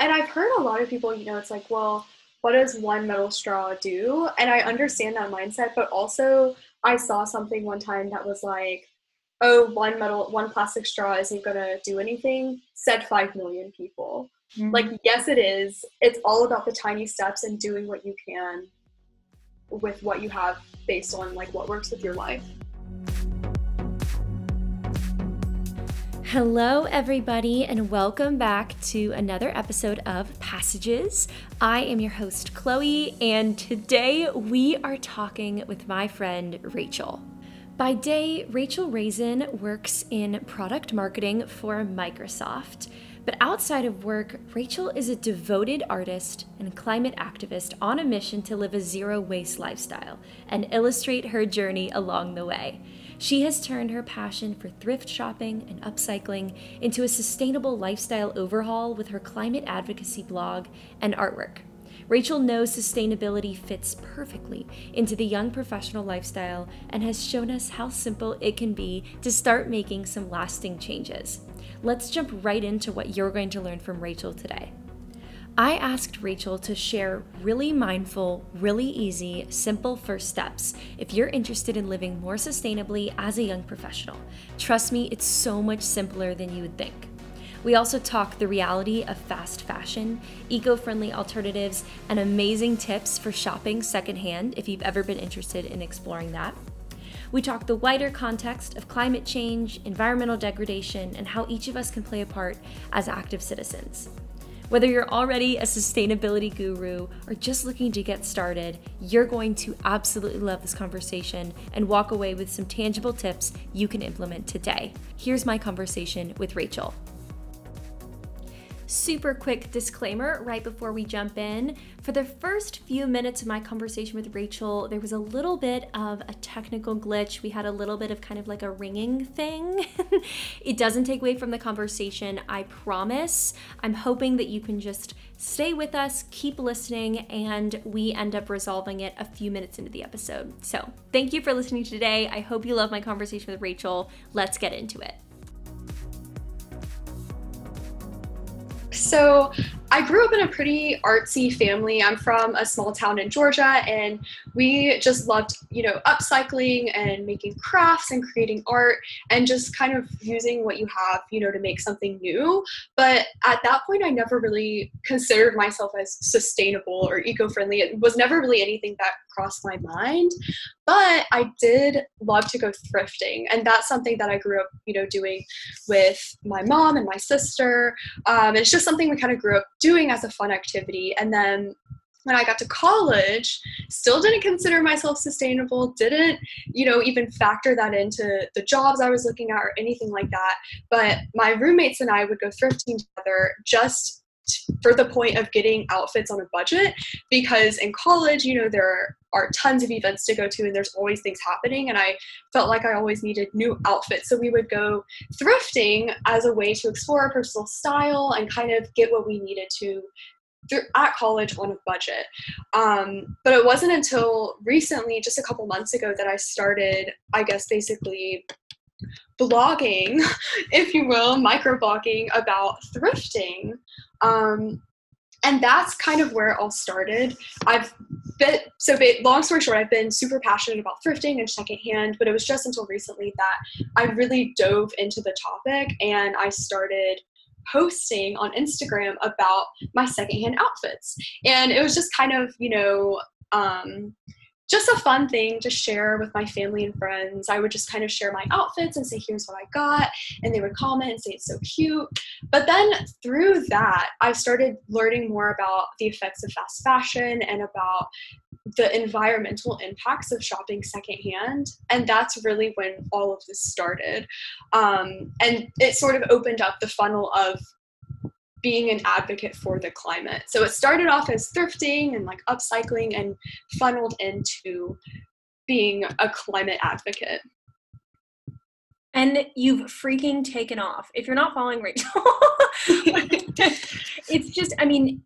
and I've heard a lot of people, you know, it's like, well, what does one metal straw do? And I understand that mindset, but also I saw something one time that was like, oh, one metal, one plastic straw isn't gonna do anything, said 5 million people. Mm-hmm. Like, yes, it is. It's all about the tiny steps and doing what you can with what you have based on like what works with your life. Hello, everybody, and welcome back to another episode of Passages. I am your host, Chloe, and today we are talking with my friend Rachel. By day, Rachel Raisin works in product marketing for Microsoft. But outside of work, Rachel is a devoted artist and climate activist on a mission to live a zero waste lifestyle and illustrate her journey along the way. She has turned her passion for thrift shopping and upcycling into a sustainable lifestyle overhaul with her climate advocacy blog and artwork. Rachel knows sustainability fits perfectly into the young professional lifestyle and has shown us how simple it can be to start making some lasting changes. Let's jump right into what you're going to learn from Rachel today. I asked Rachel to share really mindful, really easy, simple first steps if you're interested in living more sustainably as a young professional. Trust me, it's so much simpler than you would think. We also talk the reality of fast fashion, eco friendly alternatives, and amazing tips for shopping secondhand if you've ever been interested in exploring that. We talk the wider context of climate change, environmental degradation, and how each of us can play a part as active citizens. Whether you're already a sustainability guru or just looking to get started, you're going to absolutely love this conversation and walk away with some tangible tips you can implement today. Here's my conversation with Rachel. Super quick disclaimer right before we jump in. For the first few minutes of my conversation with Rachel, there was a little bit of a technical glitch. We had a little bit of kind of like a ringing thing. it doesn't take away from the conversation, I promise. I'm hoping that you can just stay with us, keep listening, and we end up resolving it a few minutes into the episode. So, thank you for listening today. I hope you love my conversation with Rachel. Let's get into it. So I grew up in a pretty artsy family. I'm from a small town in Georgia, and we just loved, you know, upcycling and making crafts and creating art and just kind of using what you have, you know, to make something new. But at that point, I never really considered myself as sustainable or eco friendly. It was never really anything that crossed my mind. But I did love to go thrifting, and that's something that I grew up, you know, doing with my mom and my sister. Um, it's just something we kind of grew up doing as a fun activity. And then when I got to college, still didn't consider myself sustainable, didn't, you know, even factor that into the jobs I was looking at or anything like that. But my roommates and I would go thrifting together just for the point of getting outfits on a budget because in college you know there are tons of events to go to and there's always things happening and i felt like i always needed new outfits so we would go thrifting as a way to explore our personal style and kind of get what we needed to at college on a budget. Um, but it wasn't until recently, just a couple months ago, that I started, I guess, basically blogging, if you will, microblogging about thrifting. Um, and that's kind of where it all started. I've been, so long story short, I've been super passionate about thrifting and secondhand, but it was just until recently that I really dove into the topic and I started posting on Instagram about my secondhand outfits. And it was just kind of, you know, um, just a fun thing to share with my family and friends. I would just kind of share my outfits and say, here's what I got. And they would comment and say, it's so cute. But then through that, I started learning more about the effects of fast fashion and about the environmental impacts of shopping secondhand. And that's really when all of this started. Um, and it sort of opened up the funnel of being an advocate for the climate. So it started off as thrifting and like upcycling and funneled into being a climate advocate. And you've freaking taken off. If you're not following Rachel, it's just, I mean,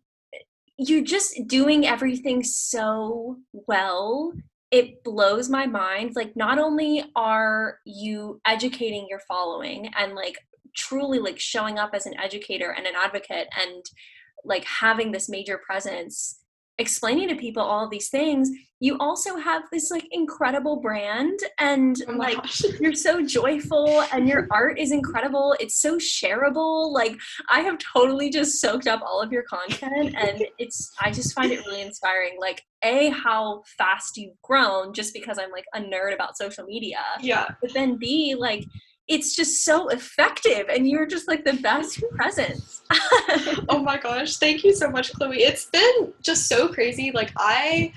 you're just doing everything so well. It blows my mind. Like, not only are you educating your following and like truly like showing up as an educator and an advocate and like having this major presence explaining to people all these things you also have this like incredible brand and oh like gosh. you're so joyful and your art is incredible. It's so shareable. Like i have totally just soaked up all of your content and it's i just find it really inspiring. Like a how fast you've grown just because i'm like a nerd about social media. Yeah. But then b like it's just so effective and you're just like the best presence. oh my gosh, thank you so much, Chloe. It's been just so crazy. Like I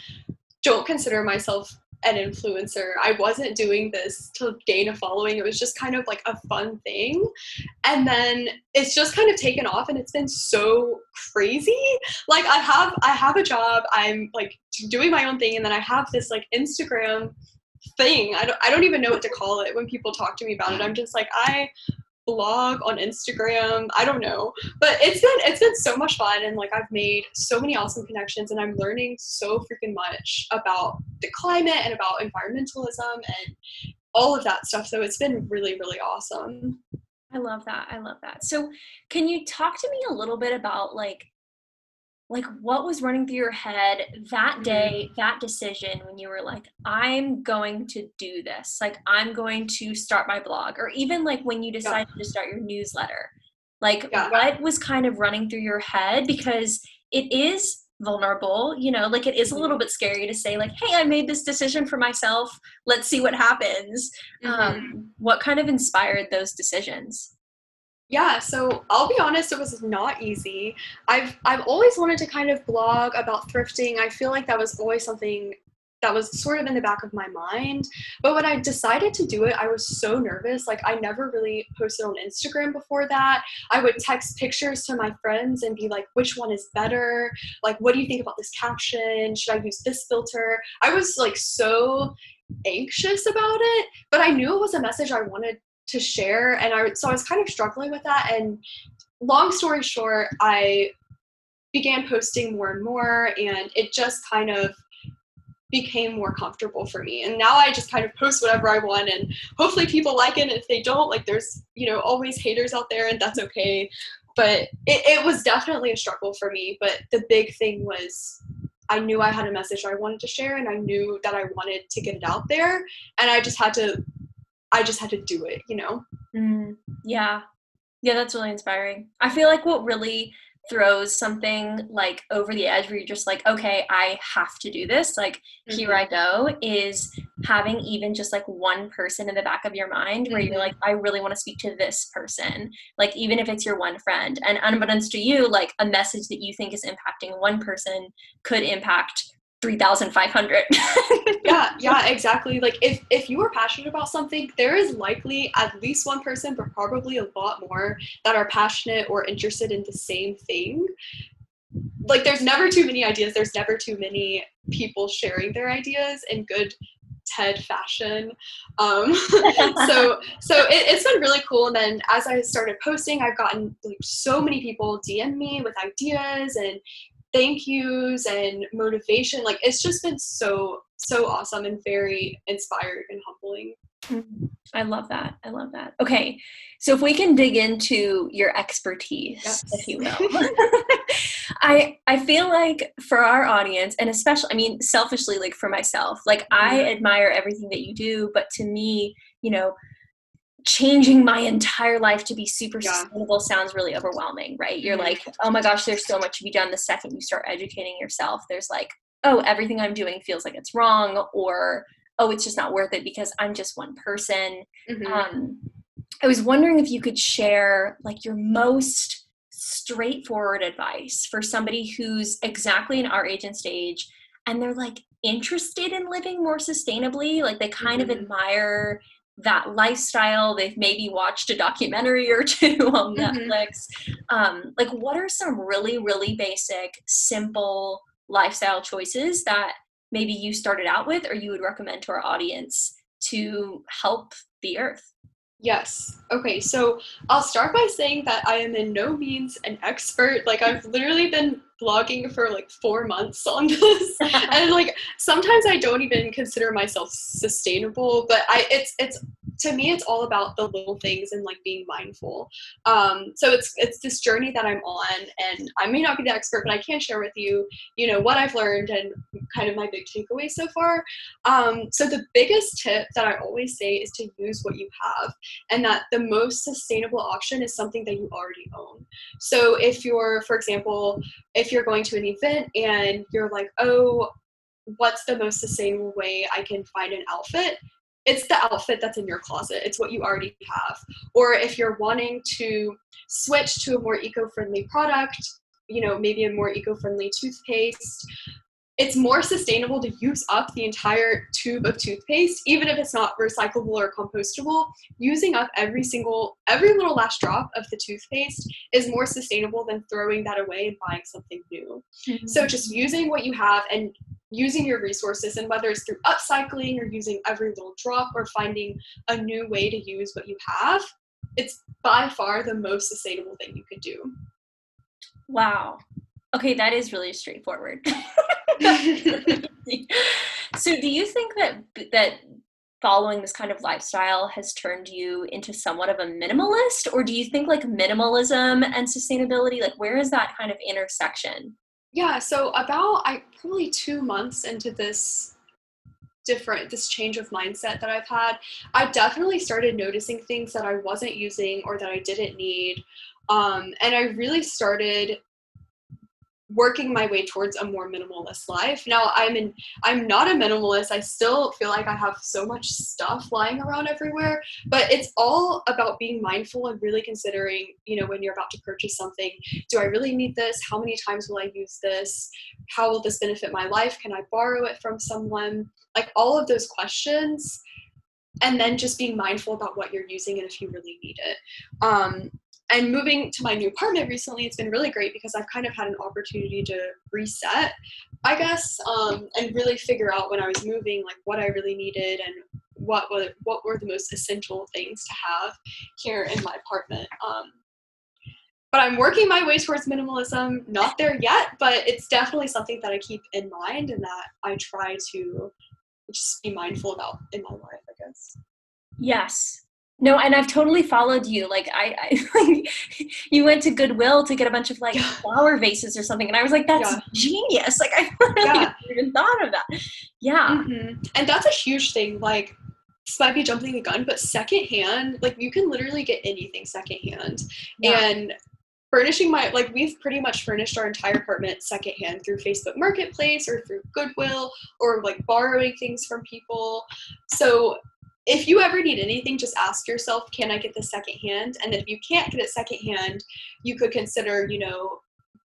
don't consider myself an influencer. I wasn't doing this to gain a following. It was just kind of like a fun thing. And then it's just kind of taken off and it's been so crazy. Like I have I have a job. I'm like doing my own thing and then I have this like Instagram thing. I don't, I don't even know what to call it when people talk to me about it. I'm just like, I blog on Instagram. I don't know. But it's been it's been so much fun and like I've made so many awesome connections and I'm learning so freaking much about the climate and about environmentalism and all of that stuff. So it's been really, really awesome. I love that. I love that. So can you talk to me a little bit about like like what was running through your head that mm-hmm. day that decision when you were like i'm going to do this like i'm going to start my blog or even like when you decided yeah. to start your newsletter like yeah. what was kind of running through your head because it is vulnerable you know like it is a little mm-hmm. bit scary to say like hey i made this decision for myself let's see what happens mm-hmm. um, what kind of inspired those decisions yeah, so I'll be honest, it was not easy. I've I've always wanted to kind of blog about thrifting. I feel like that was always something that was sort of in the back of my mind. But when I decided to do it, I was so nervous. Like I never really posted on Instagram before that. I would text pictures to my friends and be like, which one is better? Like, what do you think about this caption? Should I use this filter? I was like so anxious about it, but I knew it was a message I wanted to share and I so I was kind of struggling with that and long story short I began posting more and more and it just kind of became more comfortable for me and now I just kind of post whatever I want and hopefully people like it and if they don't like there's you know always haters out there and that's okay but it, it was definitely a struggle for me but the big thing was I knew I had a message I wanted to share and I knew that I wanted to get it out there and I just had to I just had to do it, you know? Mm, yeah. Yeah, that's really inspiring. I feel like what really throws something like over the edge where you're just like, okay, I have to do this, like, mm-hmm. here I go, is having even just like one person in the back of your mind where mm-hmm. you're like, I really want to speak to this person. Like, even if it's your one friend. And unbeknownst to you, like, a message that you think is impacting one person could impact 3500 yeah yeah exactly. Like if if you are passionate about something there is likely at least one person but probably a lot more that are passionate or interested in the same thing. Like there's never too many ideas there's never too many people sharing their ideas in good ted fashion. Um, so so it, it's been really cool and then as i started posting i've gotten like so many people dm me with ideas and thank yous and motivation. Like it's just been so so awesome and very inspired and humbling. Mm-hmm. I love that. I love that. Okay, so if we can dig into your expertise, yes. if you will, I I feel like for our audience, and especially, I mean, selfishly, like for myself, like I mm-hmm. admire everything that you do, but to me, you know, changing my entire life to be super yeah. sustainable sounds really overwhelming, right? You're mm-hmm. like, oh my gosh, there's so much to be done. The second you start educating yourself, there's like, oh, everything I'm doing feels like it's wrong, or oh, it's just not worth it because I'm just one person. Mm-hmm. Um, I was wondering if you could share like your most straightforward advice for somebody who's exactly in our age and stage and they're like interested in living more sustainably like they kind mm-hmm. of admire that lifestyle. They've maybe watched a documentary or two on mm-hmm. netflix. Um, like what are some really really basic simple lifestyle choices that maybe you started out with or you would recommend to our audience to help the earth Yes. Okay. So I'll start by saying that I am in no means an expert. Like I've literally been blogging for like four months on this, and like sometimes I don't even consider myself sustainable. But I, it's it's to me it's all about the little things and like being mindful. Um, so it's it's this journey that i'm on and i may not be the expert but i can share with you you know what i've learned and kind of my big takeaway so far. Um, so the biggest tip that i always say is to use what you have and that the most sustainable option is something that you already own. So if you're for example if you're going to an event and you're like oh what's the most sustainable way I can find an outfit, it's the outfit that's in your closet. It's what you already have. Or if you're wanting to switch to a more eco friendly product, you know, maybe a more eco friendly toothpaste, it's more sustainable to use up the entire tube of toothpaste even if it's not recyclable or compostable using up every single every little last drop of the toothpaste is more sustainable than throwing that away and buying something new mm-hmm. so just using what you have and using your resources and whether it's through upcycling or using every little drop or finding a new way to use what you have it's by far the most sustainable thing you could do. Wow. Okay that is really straightforward. So do you think that that following this kind of lifestyle has turned you into somewhat of a minimalist? Or do you think like minimalism and sustainability like where is that kind of intersection yeah so about i probably two months into this different this change of mindset that i've had i definitely started noticing things that i wasn't using or that i didn't need um, and i really started working my way towards a more minimalist life. Now I'm in I'm not a minimalist. I still feel like I have so much stuff lying around everywhere, but it's all about being mindful and really considering, you know, when you're about to purchase something, do I really need this? How many times will I use this? How will this benefit my life? Can I borrow it from someone? Like all of those questions and then just being mindful about what you're using and if you really need it. Um, and moving to my new apartment recently, it's been really great because I've kind of had an opportunity to reset, I guess, um, and really figure out when I was moving, like what I really needed and what were, what were the most essential things to have here in my apartment. Um, but I'm working my way towards minimalism. Not there yet, but it's definitely something that I keep in mind and that I try to just be mindful about in my life, I guess. Yes, no, and I've totally followed you. Like I, I like, you went to Goodwill to get a bunch of like flower vases or something, and I was like, "That's yeah. genius!" Like I literally yeah. even thought of that. Yeah, mm-hmm. and that's a huge thing. Like this might be jumping the gun, but secondhand, like you can literally get anything secondhand, yeah. and furnishing my like we've pretty much furnished our entire apartment secondhand through Facebook Marketplace or through Goodwill or like borrowing things from people. So if you ever need anything, just ask yourself, can I get this secondhand? And if you can't get it secondhand, you could consider, you know,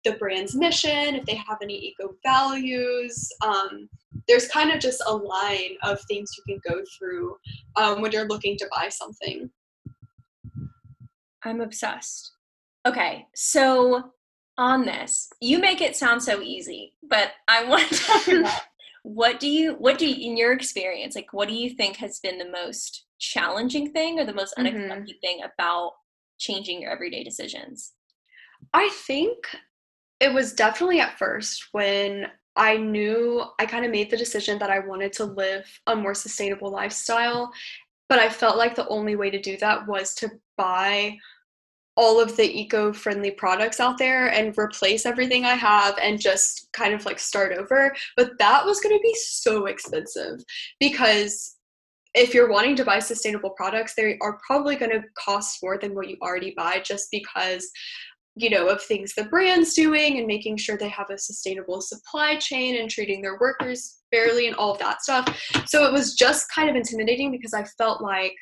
the brand's mission, if they have any eco values. Um, there's kind of just a line of things you can go through um, when you're looking to buy something. I'm obsessed. Okay, so on this, you make it sound so easy, but I want to what do you what do you in your experience like what do you think has been the most challenging thing or the most mm-hmm. unexpected mm-hmm. thing about changing your everyday decisions i think it was definitely at first when i knew i kind of made the decision that i wanted to live a more sustainable lifestyle but i felt like the only way to do that was to buy all of the eco-friendly products out there and replace everything I have and just kind of like start over. But that was going to be so expensive because if you're wanting to buy sustainable products, they are probably going to cost more than what you already buy just because you know of things the brand's doing and making sure they have a sustainable supply chain and treating their workers fairly and all of that stuff. So it was just kind of intimidating because I felt like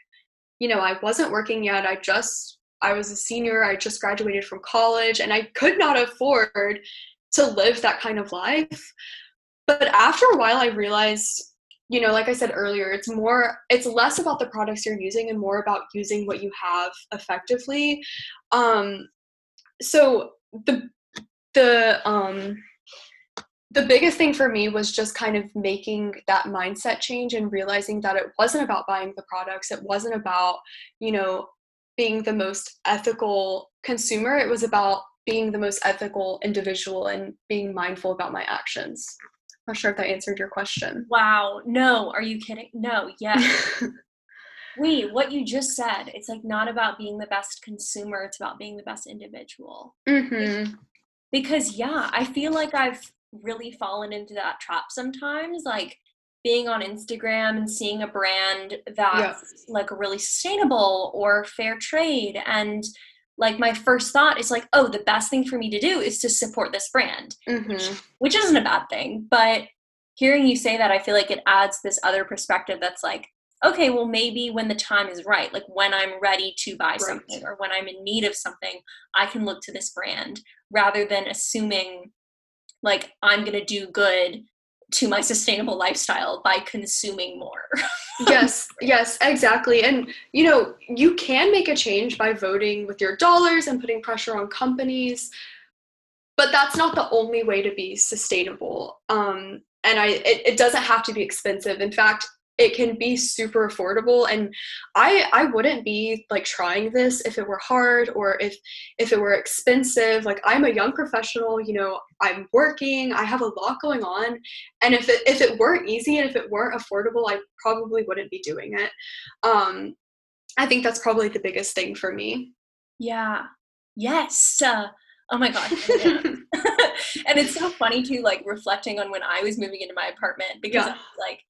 you know, I wasn't working yet. I just I was a senior, I just graduated from college, and I could not afford to live that kind of life. But after a while, I realized, you know, like I said earlier, it's more, it's less about the products you're using and more about using what you have effectively. Um, so the, the, um, the biggest thing for me was just kind of making that mindset change and realizing that it wasn't about buying the products it wasn't about you know being the most ethical consumer. It was about being the most ethical individual and being mindful about my actions. I'm not sure if that answered your question. Wow. No. Are you kidding? No. Yeah. wait, what you just said, it's like not about being the best consumer, it's about being the best individual. Mm-hmm. Because, yeah, I feel like I've really fallen into that trap sometimes. Like, being on Instagram and seeing a brand that's yeah. like really sustainable or fair trade and like my first thought is like oh the best thing for me to do is to support this brand mm-hmm. which, which isn't a bad thing but hearing you say that i feel like it adds this other perspective that's like okay, well, maybe when the time is right, like when I'm ready to buy right. something or when I'm in need of something, I can look to this brand rather than assuming like I'm going to do good to my sustainable lifestyle by consuming more. yes, yes, exactly. And you know, you can make a change by voting with your dollars and putting pressure on companies, but that's not the only way to be sustainable. Um, and I, it, it doesn't have to be expensive. In fact, it can be super affordable and i i wouldn't be like trying this if it were hard or if if it were expensive. Like i'm a young professional you know i'm working i have a lot going on and if it if it weren't easy and if it weren't affordable i probably wouldn't be doing it. Um i think that's probably the biggest thing for me. Yeah. Yes. Uh, oh my god and it's so funny too like reflecting on when i was moving into my apartment because yeah. like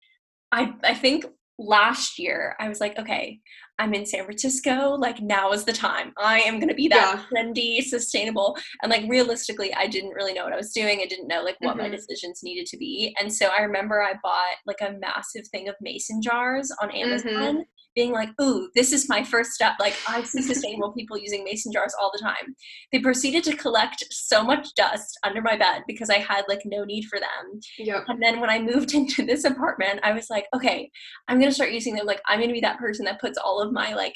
I I think last year I was like, okay, I'm in San Francisco. Like now is the time. I am gonna be that yeah. trendy, sustainable. And like realistically, I didn't really know what I was doing. I didn't know like what mm-hmm. my decisions needed to be. And so I remember I bought like a massive thing of mason jars on Amazon. Mm-hmm being like, ooh, this is my first step. Like, I see sustainable people using mason jars all the time. They proceeded to collect so much dust under my bed because I had like no need for them. Yep. And then when I moved into this apartment, I was like, okay, I'm going to start using them. Like, I'm going to be that person that puts all of my like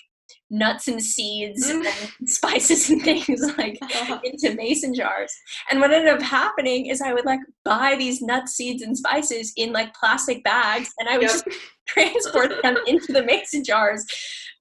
nuts and seeds mm. and spices and things like into mason jars. And what ended up happening is I would like buy these nuts, seeds, and spices in like plastic bags and I would yep. just transport them into the mason jars.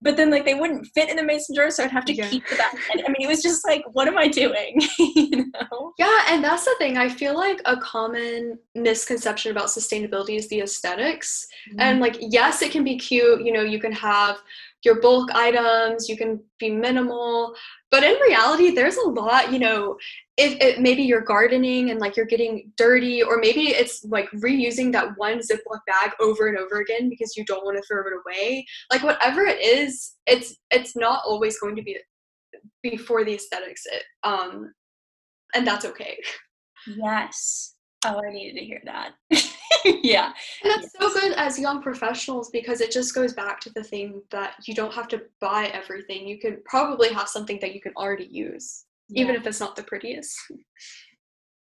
But then like they wouldn't fit in the mason jars, so I'd have to yeah. keep the bag. I mean, it was just like, what am I doing? you know? Yeah, and that's the thing. I feel like a common misconception about sustainability is the esthetics mm And like, yes, it can be cute. You know, you can have your bulk items, you can be minimal. But in reality, there's a lot, you know, if it, maybe you're gardening and like you're getting dirty, or maybe it's like reusing that one Ziploc bag over and over again because you don't want to throw it away. Like whatever it is, it's it's not always going to be before the aesthetics. It, um, and that's okay. Yes. Oh, I needed to hear that. yeah. And that's yes. so good as young professionals because it just goes back to the thing that you don't have to buy everything. You can probably have something that you can already use, yeah. even if it's not the prettiest.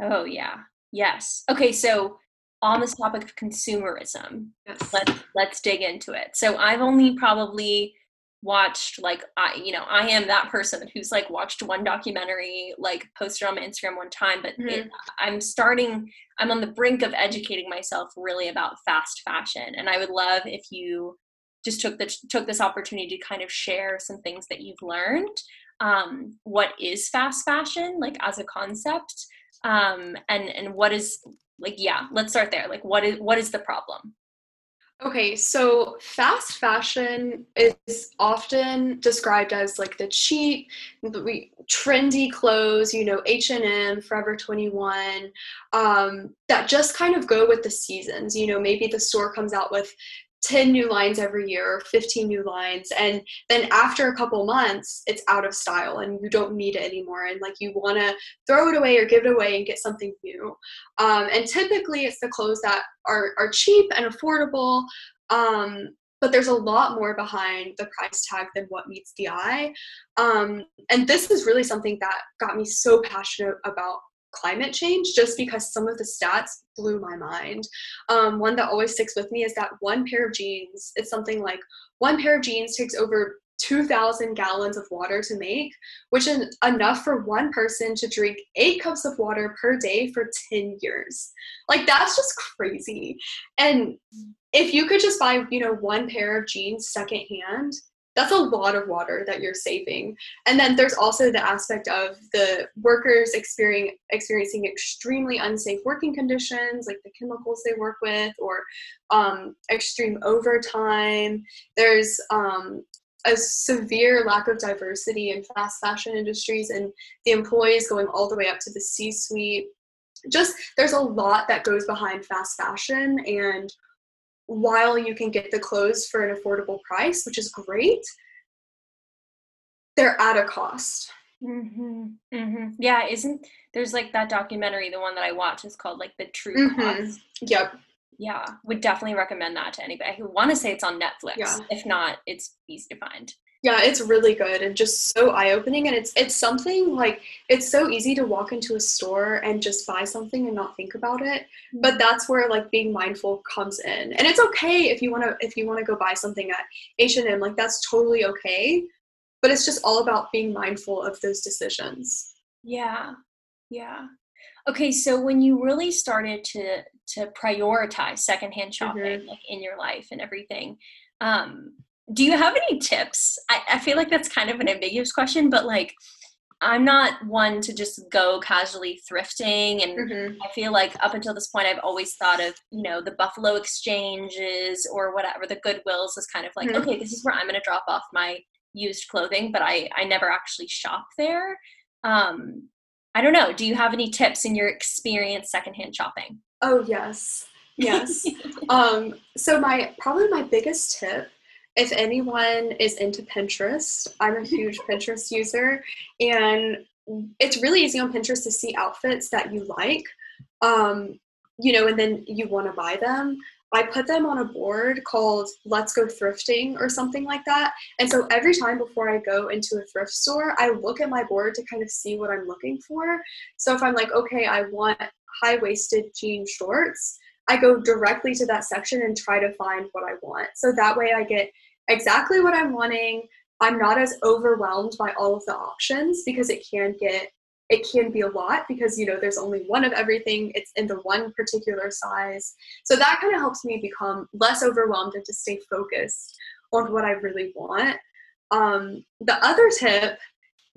Oh, yeah. Yes. Okay, so on this topic of consumerism, yes. let's let's dig into it. So I've only probably watched like I you know I am that person who's like watched one documentary like posted on my Instagram one time but mm-hmm. it, I'm starting I'm on the brink of educating myself really about fast fashion and I would love if you just took the took this opportunity to kind of share some things that you've learned um, what is fast fashion like as a concept um, and and what is like yeah let's start there like what is what is the problem Okay, so fast fashion is often described as like the cheap, trendy clothes, you know, H&M, Forever 21, um, that just kind of go with the seasons. You know, maybe the store comes out with 10 new lines every year 15 new lines and then after a couple months it's out of style and you don't need it anymore and like you want to throw it away or give it away and get something new. Um, and typically it's the clothes that are, are cheap and affordable um, but there's a lot more behind the price tag than what meets the eye. Um, and this is really something that got me so passionate about climate change just because some of the stats blew my mind. Um, one that always sticks with me is that one pair of jeans, it's something like one pair of jeans takes over 2,000 gallons of water to make, which is enough for one person to drink eight cups of water per day for 10 years. Like, that's just crazy. And if you could just buy, you know, one pair of jeans secondhand, that's a lot of water that you're saving. And then there's also the aspect of the workers experiencing extremely unsafe working conditions, like the chemicals they work with, or um, extreme overtime. There's um, a severe lack of diversity in fast fashion industries and the employees going all the way up to the C suite. Just there's a lot that goes behind fast fashion and while you can get the clothes for an affordable price, which is great, they're at a cost. Mm-hmm. Mm-hmm. Yeah, isn't there's like that documentary, the one that I watched is called like the True mm-hmm. Cost. Yep. Yeah, would definitely recommend that to anybody who want to say it's on Netflix. Yeah. If not, it's easy to find. Yeah, it's really good and just so eye-opening and it's it's something like it's so easy to walk into a store and just buy something and not think about it. Mm-hmm. But that's where like being mindful comes in. And it's okay if you want to if you want to go buy something at H&M, like that's totally okay. But it's just all about being mindful of those decisions. Yeah. Yeah. Okay, so when you really started to to prioritize secondhand shopping mm-hmm. like in your life and everything, um, do you have any tips? I, I feel like that's kind of an ambiguous question, but like I'm not one to just go casually thrifting. And mm-hmm. I feel like up until this point, I've always thought of, you know, the Buffalo exchanges or whatever, the Goodwills is kind of like, mm-hmm. okay, this is where I'm going to drop off my used clothing, but I, I never actually shop there. Um, I don't know. Do you have any tips in your experience secondhand shopping? Oh, yes. Yes. um, so my, probably my biggest tip if anyone is into Pinterest, I'm a huge Pinterest user, and it's really easy on Pinterest to see outfits that you like, um, you know, and then you want to buy them. I put them on a board called Let's Go Thrifting or something like that. And so every time before I go into a thrift store, I look at my board to kind of see what I'm looking for. So if I'm like, okay, I want high waisted jean shorts, I go directly to that section and try to find what I want. So that way I get exactly what I'm wanting. I'm not as overwhelmed by all of the options because it can get it can be a lot because you know there's only one of everything. It's in the one particular size. So that kind of helps me become less overwhelmed and to stay focused on what i really want. Um, the other tip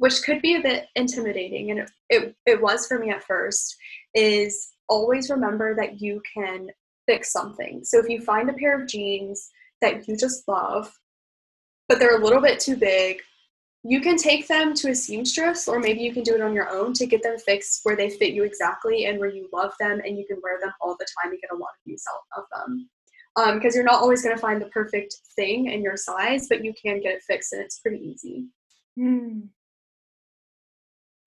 which could be a bit intimidating and it, it, it was for me at first is always remember that you can fix something. So if you find a pair of jeans that you just love, but they're a little bit too big, you can take them to a seamstress or maybe you can do it on your own to get them fixed where they fit you exactly and where you love them and you can wear them all the time. You get a lot of use out of them. Because um, you're not always going to find the perfect thing in your size, but you can get it fixed and it's pretty easy. Mm.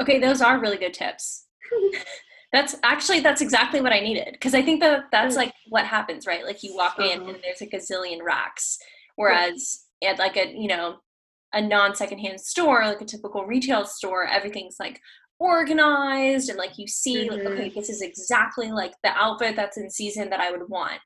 Okay, those are really good tips. That's actually that's exactly what I needed because I think that that's mm. like what happens, right? Like you walk in uh-huh. and there's like a gazillion racks, whereas at like a you know a non secondhand store, like a typical retail store, everything's like organized and like you see mm-hmm. like okay this is exactly like the outfit that's in season that I would want.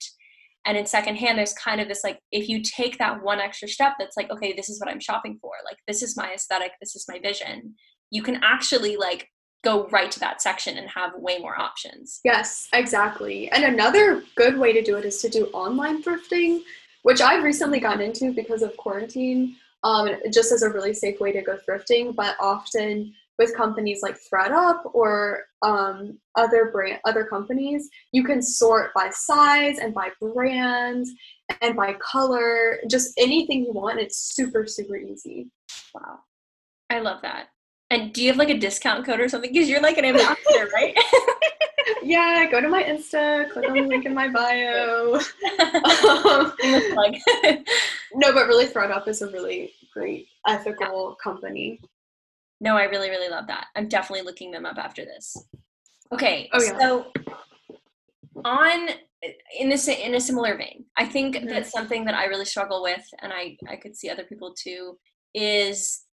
And in secondhand, there's kind of this like if you take that one extra step, that's like okay, this is what I'm shopping for. Like this is my aesthetic, this is my vision. You can actually like go right to that section and have way more options. Yes, exactly. And another good way to do it is to do online thrifting, which I've recently gotten into because of quarantine, um, just as a really safe way to go thrifting. But often with companies like ThredUp or um, other brand other companies, you can sort by size and by brand and by color, just anything you want. It's super super easy. Wow, I love that. And do you have like a discount code or something? Because you're like an ambassador, right? yeah, go to my Insta, click on the link in my bio. um, no, but really, ThredUp is a really great ethical yeah. company. No, I really, really love that. I'm definitely looking them up after this. Okay, oh, yeah. so on in this in a similar vein, I think mm-hmm. that something that I really struggle with, and I I could see other people too, is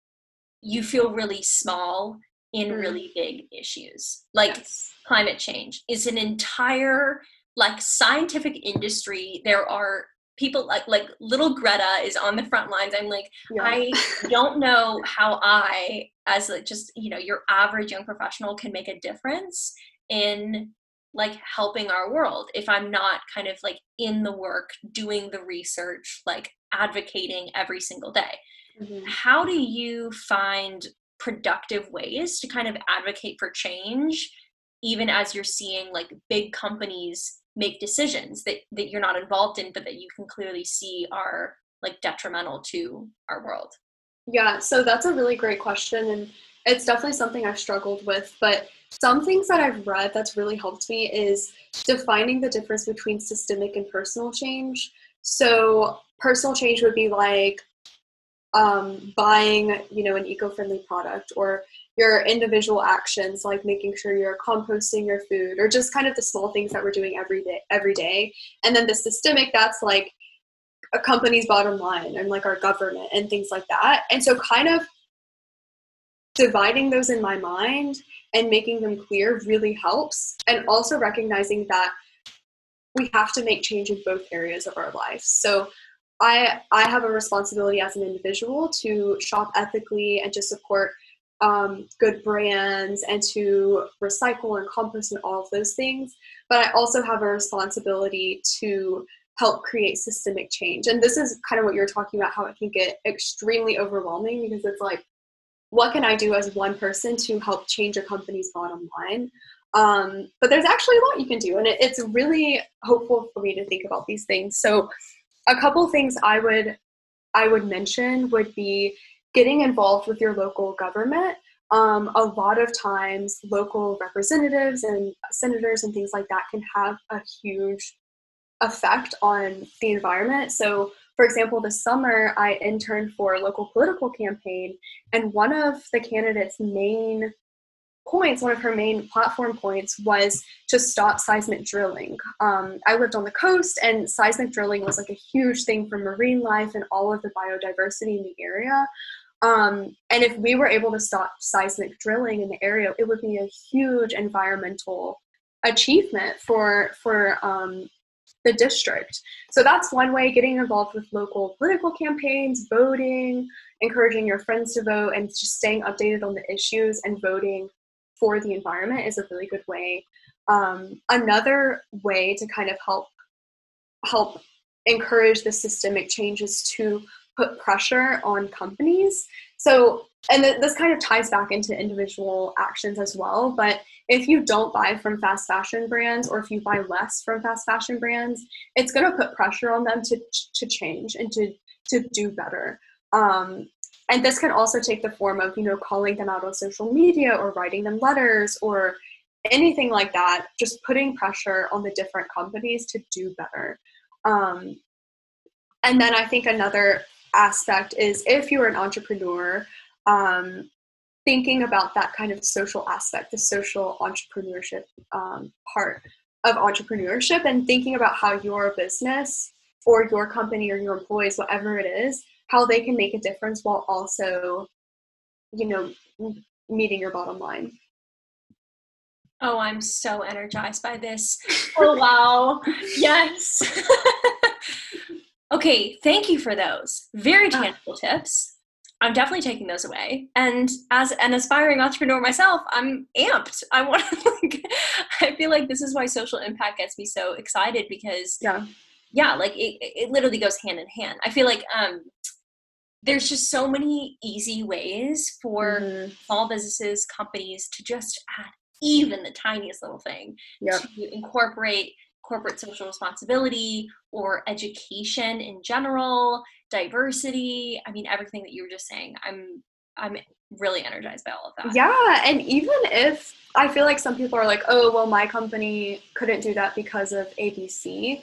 you feel really small in mm. really big issues like yes. climate change is an entire like scientific industry there are people like like little greta is on the front lines i'm like yeah. i don't know how i as a, just you know your average young professional can make a difference in like helping our world if i'm not kind of like in the work doing the research like advocating every single day mm-hmm. how do you find productive ways to kind of advocate for change even as you're seeing like big companies make decisions that that you're not involved in but that you can clearly see are like detrimental to our world yeah so that's a really great question and it's definitely something i've struggled with but some things that i've read that's really helped me is defining the difference between systemic and personal change so personal change would be like um, buying you know an eco-friendly product or your individual actions like making sure you're composting your food or just kind of the small things that we're doing every day every day. And then the systemic that's like a company's bottom line and like our government and things like that. And so kind of dividing those in my mind and making them clear really helps. And also recognizing that we have to make change in both areas of our life so I I have a responsibility as an individual to shop ethically and to support um, good brands and to recycle and compost and all of those things. But I also have a responsibility to help create systemic change. And this is kind of what you're talking about, how it can get extremely overwhelming because it's like, what can I do as one person to help change a company's bottom line? Um, but there's actually a lot you can do, and it, it's really hopeful for me to think about these things. So a couple things I would I would mention would be getting involved with your local government. Um, a lot of times, local representatives and senators and things like that can have a huge effect on the environment. So, for example, this summer I interned for a local political campaign, and one of the candidates' main points, one of her main platform points was to stop seismic drilling. Um, I lived on the coast, and seismic drilling was like a huge thing for marine life and all of the biodiversity in the area. Um, and if we were able to stop seismic drilling in the area, it would be a huge environmental achievement for for um, the district. So that's one way getting involved with local political campaigns, voting, encouraging your friends to vote, and just staying updated on the issues and voting for the environment is a really good way. Um, another way to kind of help help encourage the systemic changes to put pressure on companies. So, and th- this kind of ties back into individual actions as well. But if you don't buy from fast fashion brands, or if you buy less from fast fashion brands, it's going to put pressure on them to to change and to to do better. Um, and this can also take the form of you know calling them out on social media or writing them letters or anything like that just putting pressure on the different companies to do better. Um, and then i think another aspect is if you're an entrepreneur um, thinking about that kind of social aspect the social entrepreneurship um, part of entrepreneurship and thinking about how your business or your company or your employees whatever it is how they can make a difference while also you know meeting your bottom line. Oh i'm so energized by this. Oh wow. Yes. Okay thank you for those. Very ah. tangible tips. I'm definitely taking those away. And as an aspiring entrepreneur myself i'm amped. I want to like i feel like this is why social impact gets me so excited because yeah. Yeah like it, it literally goes hand in hand. I feel like um there's just so many easy ways for mm-hmm. small businesses, companies to just add even the tiniest little thing yep. to incorporate corporate social responsibility or education in general, diversity. I mean, everything that you were just saying. I'm I'm really energized by all of that. Yeah, and even if I feel like some people are like, "Oh, well, my company couldn't do that because of ABC."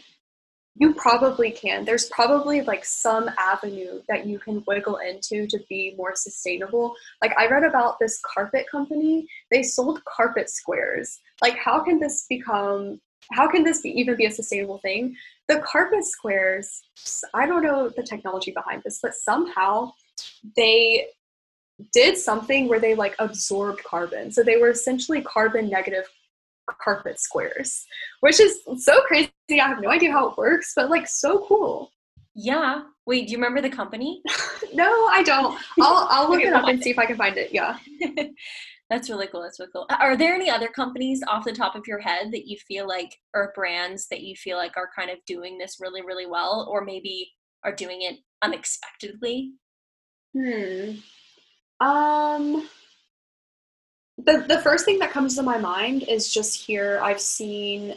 You probably can. There's probably like some avenue that you can wiggle into to be more sustainable. Like I read about this carpet company, they sold carpet squares. Like how can this become how can this be even be a sustainable thing? The carpet squares, I don't know the technology behind this, but somehow they did something where they like absorbed carbon. So they were essentially carbon negative carpet squares, which is so crazy. I have no idea how it works, but like so cool. Yeah. Wait, do you remember the company? no, I don't. I'll I'll look it up and see if I can find it. Yeah. That's really cool. That's really cool. Are there any other companies off the top of your head that you feel like or brands that you feel like are kind of doing this really, really well, or maybe are doing it unexpectedly? Hmm. Um the the first thing that comes to my mind is just here I've seen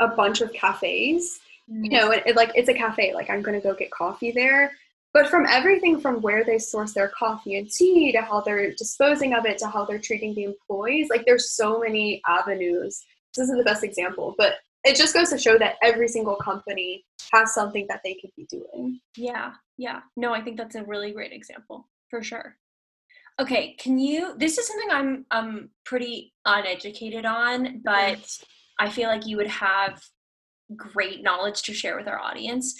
a bunch of cafes. Mm-hmm. You know, it, it, like it's a cafe, like I'm gonna go get coffee there. But from everything from where they source their coffee and tea to how they're disposing of it to how they're treating the employees, like there's so many avenues. This is the best example, but it just goes to show that every single company has something that they could be doing. Yeah, yeah. No, I think that's a really great example for sure. Okay, can you this is something I'm I'm pretty uneducated on, but I feel like you would have great knowledge to share with our audience.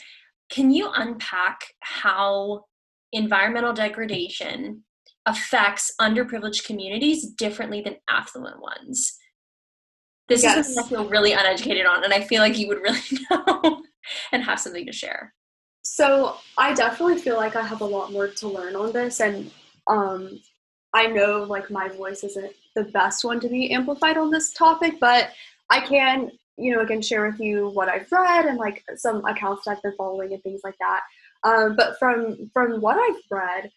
Can you unpack how environmental degradation affects underprivileged communities differently than affluent ones? This yes. is something I feel really uneducated on, and I feel like you would really know and have something to share. So I definitely feel like I have a lot more to learn on this, and um, I know like my voice isn't the best one to be amplified on this topic, but I can, you know, again share with you what I've read and like some accounts that I've been following and things like that. Um, but from from what I've read,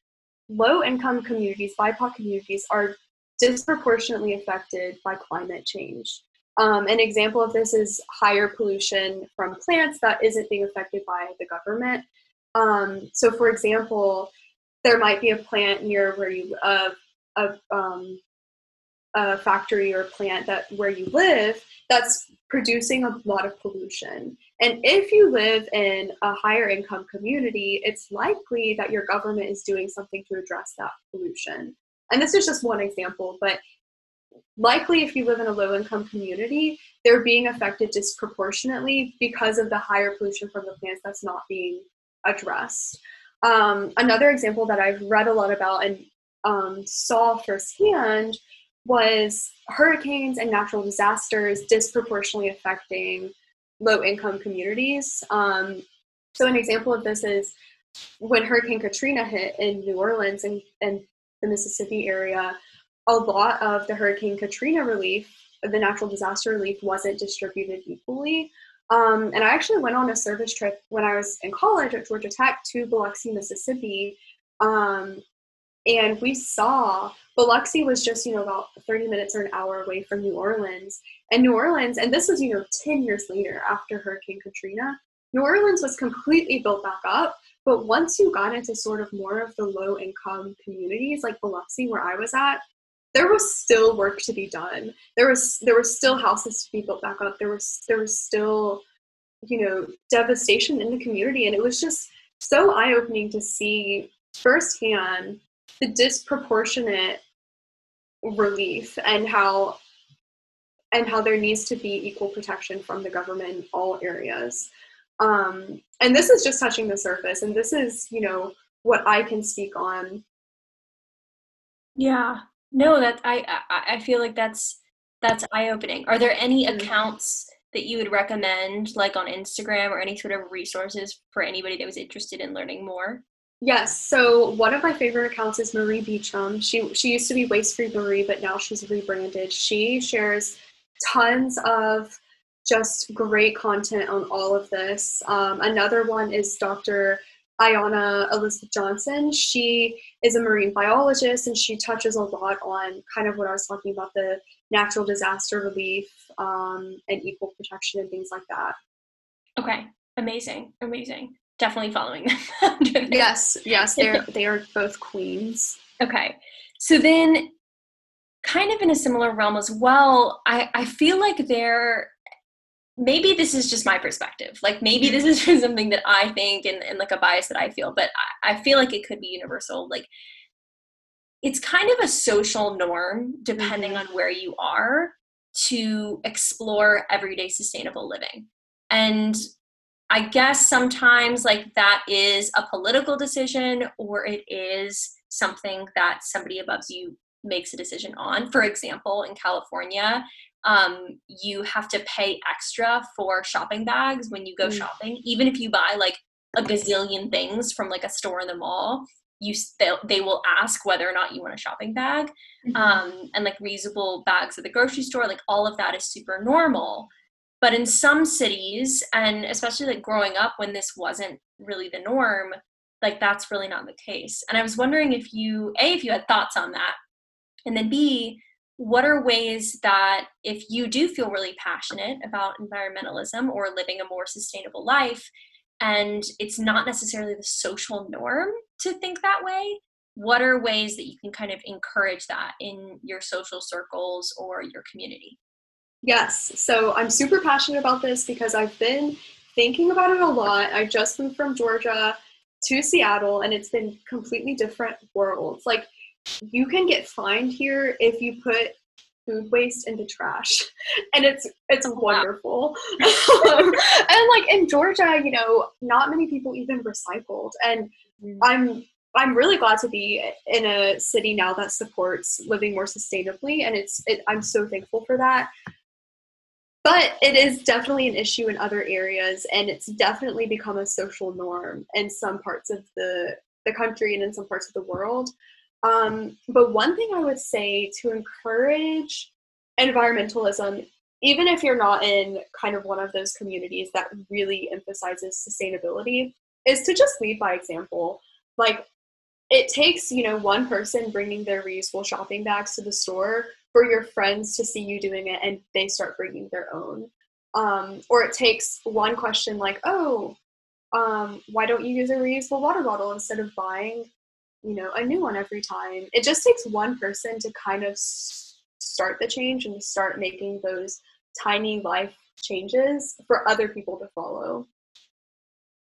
low income communities, BIPOC communities, are disproportionately affected by climate change. Um, an example of this is higher pollution from plants that isn't being affected by the government. Um, so, for example, there might be a plant near where you uh, a, um, a factory or plant that where you live that's producing a lot of pollution. And if you live in a higher income community, it's likely that your government is doing something to address that pollution. And this is just one example, but likely if you live in a low income community, they're being affected disproportionately because of the higher pollution from the plants that's not being addressed. Um, another example that I've read a lot about and um, saw firsthand was hurricanes and natural disasters disproportionately affecting low income communities. Um, so, an example of this is when Hurricane Katrina hit in New Orleans and, and the Mississippi area, a lot of the Hurricane Katrina relief, the natural disaster relief, wasn't distributed equally. Um, and I actually went on a service trip when I was in college at Georgia Tech to Biloxi, Mississippi. Um, and we saw Biloxi was just, you know, about 30 minutes or an hour away from New Orleans. And New Orleans, and this was, you know, 10 years later after Hurricane Katrina, New Orleans was completely built back up. But once you got into sort of more of the low income communities like Biloxi, where I was at, there was still work to be done. There was there were still houses to be built back up. There was there was still, you know, devastation in the community. And it was just so eye opening to see firsthand the disproportionate relief and how and how there needs to be equal protection from the government in all areas. Um, and this is just touching the surface, and this is, you know, what I can speak on. Yeah, no, that I I, I feel like that's that's eye opening. Are there any mm-hmm. accounts that you would recommend, like on Instagram or any sort of resources for anybody that was interested in learning more? Yes. So one of my favorite accounts is Marie Beecham. She she used to be Waste Free Marie, but now she's rebranded. She shares tons of just great content on all of this. Um, another one is Dr. Ayana Elizabeth Johnson. She is a marine biologist and she touches a lot on kind of what I was talking about the natural disaster relief um, and equal protection and things like that. Okay, amazing, amazing definitely following them. yes, yes, they're they are both queens. Okay, so then, kind of in a similar realm as well, I I feel like they're maybe this is just my perspective like maybe this is just something that i think and, and like a bias that i feel but I, I, feel like it could be universal like it's kind of a social norm depending mm-hmm. on where you are to explore everyday sustainable living and I guess sometimes like that is a political decision or it is something that somebody above you makes a decision on. For example, in California, um, you have to pay extra for shopping bags when you go mm. shopping, even if you buy like a gazillion things from like a store in the mall. You they, they will ask whether or not you want a shopping bag, mm-hmm. um, and like reusable bags at the grocery store. Like all of that is super normal. But in some cities, and especially like growing up when this wasn't really the norm, like that's really not the case. And I was wondering if you a if you had thoughts on that, and then b what are ways that if you do feel really passionate about environmentalism or living a more sustainable life and it's not necessarily the social norm to think that way what are ways that you can kind of encourage that in your social circles or your community? Yes. So i'm super passionate about this because i've been thinking about it a lot. I just moved from georgia to seattle and it's been completely different worlds. Like you can get fined here if you put food waste into trash. And it's it's wonderful. And like in georgia you know not many people even recycled. And mm. i'm i'm really glad to be in a city now that supports living more sustainably and it's it, i'm so thankful for that. But it is definitely an issue in other areas and it's definitely become a social norm in some parts of the the country and in some parts of the world um, but one thing I would say to encourage environmentalism, even if you're not in kind of one of those communities that really emphasizes sustainability, is to just lead by example. Like, it takes, you know, one person bringing their reusable shopping bags to the store for your friends to see you doing it and they start bringing their own. Um, or it takes one question like, oh, um, why don't you use a reusable water bottle instead of buying you know a new one every time it just takes one person to kind of start the change and start making those tiny life changes for other people to follow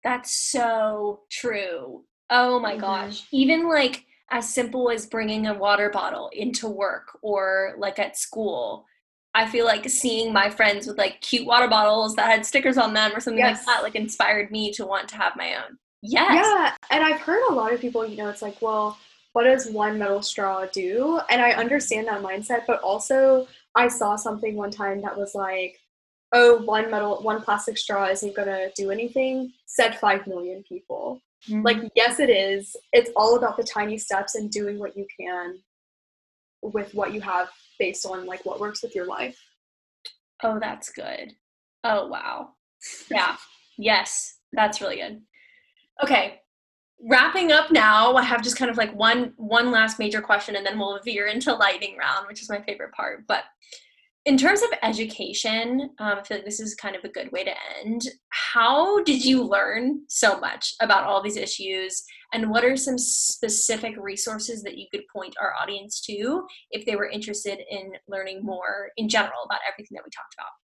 that's so true oh my mm-hmm. gosh even like as simple as bringing a water bottle into work or like at school I feel like seeing my friends with like cute water bottles that had stickers on them or something yes. like that like inspired me to want to have my own. Yes. Yeah, and I've heard a lot of people, you know, it's like, well, what does one metal straw do? And I understand that mindset, but also I saw something one time that was like, oh, one metal, one plastic straw isn't gonna do anything. Said five million people. Mm-hmm. Like, yes, it is. It's all about the tiny steps and doing what you can with what you have based on like what works with your life. Oh, that's good. Oh, wow. Yeah. yes, that's really good. Okay, wrapping up now i have just kind of like one one last major question and then we'll veer into lightning round which is my favorite part. But in terms of education um, i feel like this is kind of a good way to end. How did you learn so much about all these issues? And what are some specific resources that you could point our audience to if they were interested in learning more in general about everything that we talked about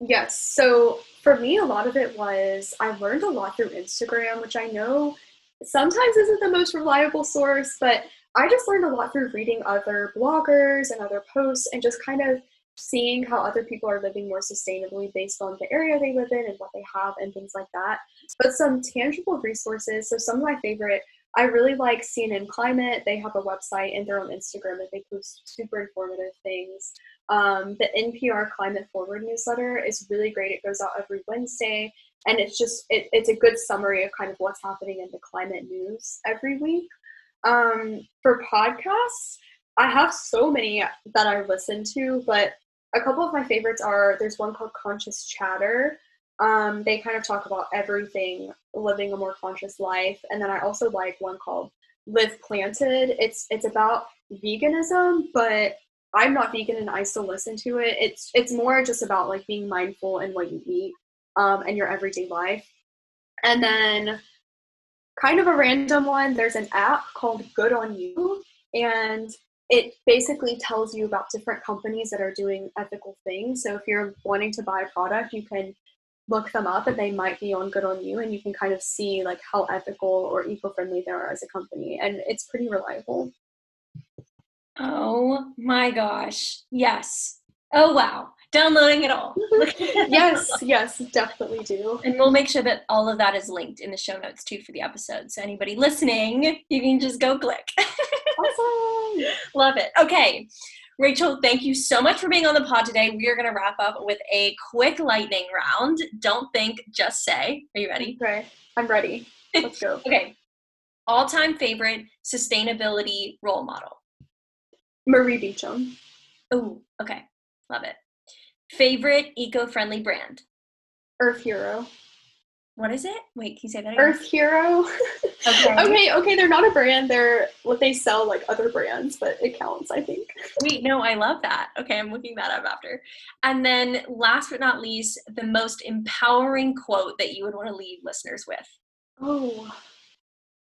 Yes. So for me, a lot of it was I learned a lot through Instagram, which I know sometimes isn't the most reliable source, but I just learned a lot through reading other bloggers and other posts and just kind of seeing how other people are living more sustainably based on the area they live in and what they have and things like that. But some tangible resources. So some of my favorite I really like CNN Climate. They have a website and they're on Instagram and they post super informative things. Um, the NPR Climate Forward newsletter is really great. It goes out every Wednesday, and it's just it, it's a good summary of kind of what's happening in the climate news every week. Um, for podcasts, I have so many that I listen to, but a couple of my favorites are there's one called Conscious Chatter. Um, they kind of talk about everything living a more conscious life, and then I also like one called Live Planted. It's it's about veganism, but I'm not vegan and I still listen to it. It's it's more just about like being mindful in what you eat um, and your everyday life. And then kind of a random one, there's an app called Good on You and it basically tells you about different companies that are doing ethical things. So if you're wanting to buy a product, you can look them up and they might be on good on you and you can kind of see like how ethical or eco-friendly they are as a company and it's pretty reliable Oh my gosh. Yes. Oh wow. Downloading it all. yes, yes, definitely do. And we'll make sure that all of that is linked in the show notes too for the episode. So anybody listening, you can just go click. awesome. Love it. Okay. Rachel, thank you so much for being on the pod today. We are going to wrap up with a quick lightning round. Don't think, just say. Are you ready? Okay. I'm ready. Let's go. okay. All time favorite sustainability role model. Marie Beecham. Oh, okay. Love it. Favorite eco friendly brand? Earth Hero. What is it? Wait, can you say that again? Earth Hero. Okay. okay, okay, they're not a brand. They're what they sell like other brands, but it counts, I think. Wait, no, I love that. Okay, I'm looking that up after. And then last but not least, the most empowering quote that you would want to leave listeners with. Oh,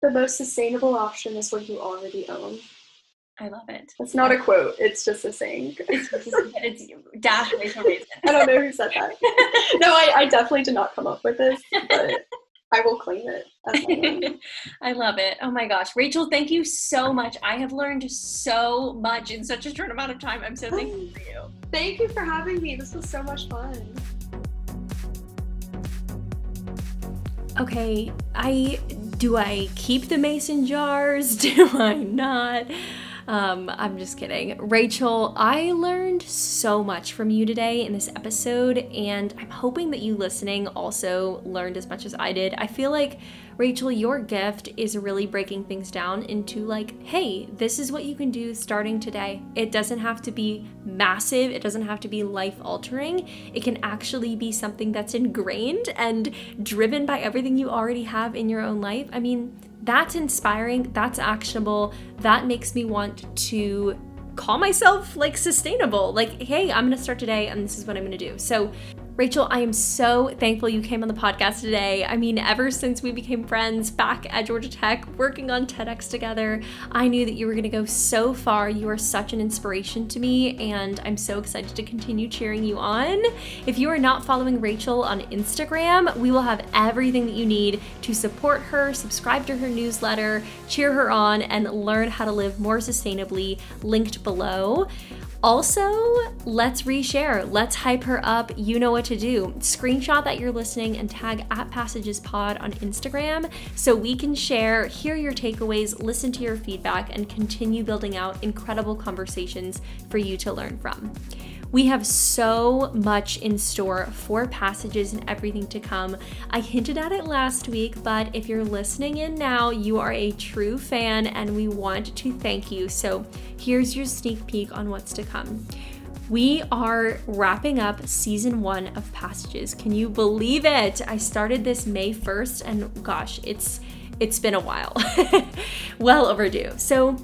the most sustainable option is what you already own. I love it. It's not a quote, it's just a saying. It's, it's dash Rachel Raisin. I don't know who said that. no, I, I definitely did not come up with this, but I will claim it. as my own. I love it. Oh my gosh. Rachel, thank you so much. I have learned so much in such a short amount of time. I'm so oh, thankful for you. Thank you for having me. This was so much fun. Okay, I do I keep the mason jars? Do I not? Um, I'm just kidding. Rachel, I learned so much from you today in this episode, and I'm hoping that you listening also learned as much as I did. I feel like, Rachel, your gift is really breaking things down into like, hey, this is what you can do starting today. It doesn't have to be massive, it doesn't have to be life altering. It can actually be something that's ingrained and driven by everything you already have in your own life. I mean, that's inspiring, that's actionable, that makes me want to call myself like sustainable. Like, hey, I'm gonna start today and this is what I'm gonna do. So, Rachel, I am so thankful you came on the podcast today. I mean, ever since we became friends back at Georgia Tech, working on TEDx together, I knew that you were going to go so far. You are such an inspiration to me, and I'm so excited to continue cheering you on. If you are not following Rachel on Instagram, we will have everything that you need to support her, subscribe to her newsletter, cheer her on, and learn how to live more sustainably linked below. Also, let's reshare. Let's hype her up. You know what to do. Screenshot that you're listening and tag at Passages Pod on Instagram so we can share, hear your takeaways, listen to your feedback, and continue building out incredible conversations for you to learn from. We have so much in store for passages and everything to come. I hinted at it last week, but if you're listening in now, you are a true fan and we want to thank you. So here's your sneak peek on what's to come. We are wrapping up season one of Passages. Can you believe it? I started this May 1st and gosh, it's it's been a while. well overdue. So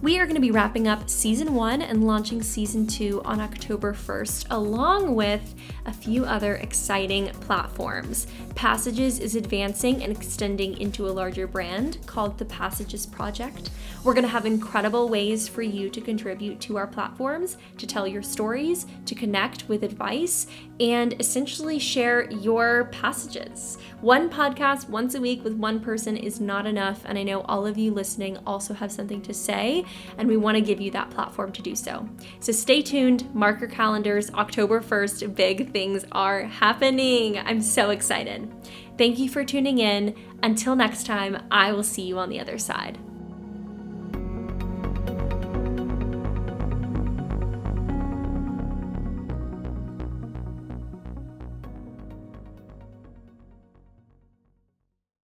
we are going to be wrapping up season one and launching season two on October 1st, along with a few other exciting platforms. Passages is advancing and extending into a larger brand called the Passages Project. We're going to have incredible ways for you to contribute to our platforms, to tell your stories, to connect with advice, and essentially share your passages. One podcast once a week with one person is not enough, and I know all of you listening also have something to say, and we want to give you that platform to do so. So stay tuned, mark your calendars. October 1st, big things are happening. I'm so excited. Thank you for tuning in. Until next time, I will see you on the other side.